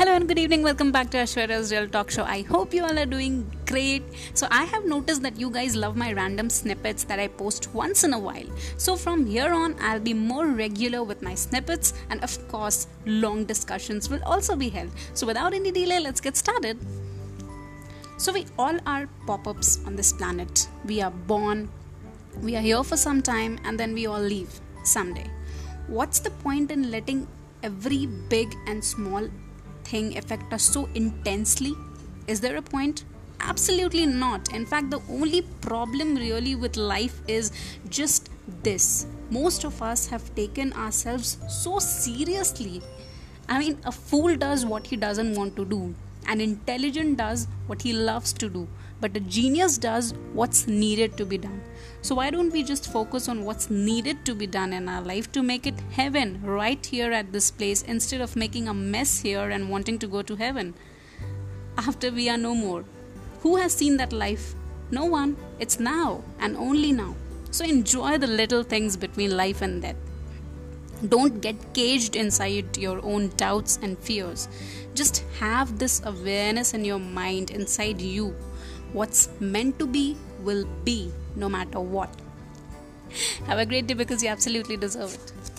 Hello and good evening. Welcome back to Ashwarya's Real Talk Show. I hope you all are doing great. So, I have noticed that you guys love my random snippets that I post once in a while. So, from here on, I'll be more regular with my snippets, and of course, long discussions will also be held. So, without any delay, let's get started. So, we all are pop ups on this planet. We are born, we are here for some time, and then we all leave someday. What's the point in letting every big and small thing affect us so intensely? Is there a point? Absolutely not. In fact, the only problem really with life is just this. Most of us have taken ourselves so seriously. I mean, a fool does what he doesn't want to do, an intelligent does what he loves to do, but a genius does what's needed to be done. So, why don't we just focus on what's needed to be done in our life to make it heaven right here at this place instead of making a mess here and wanting to go to heaven after we are no more? Who has seen that life? No one. It's now and only now. So, enjoy the little things between life and death. Don't get caged inside your own doubts and fears. Just have this awareness in your mind inside you. What's meant to be will be no matter what. Have a great day because you absolutely deserve it.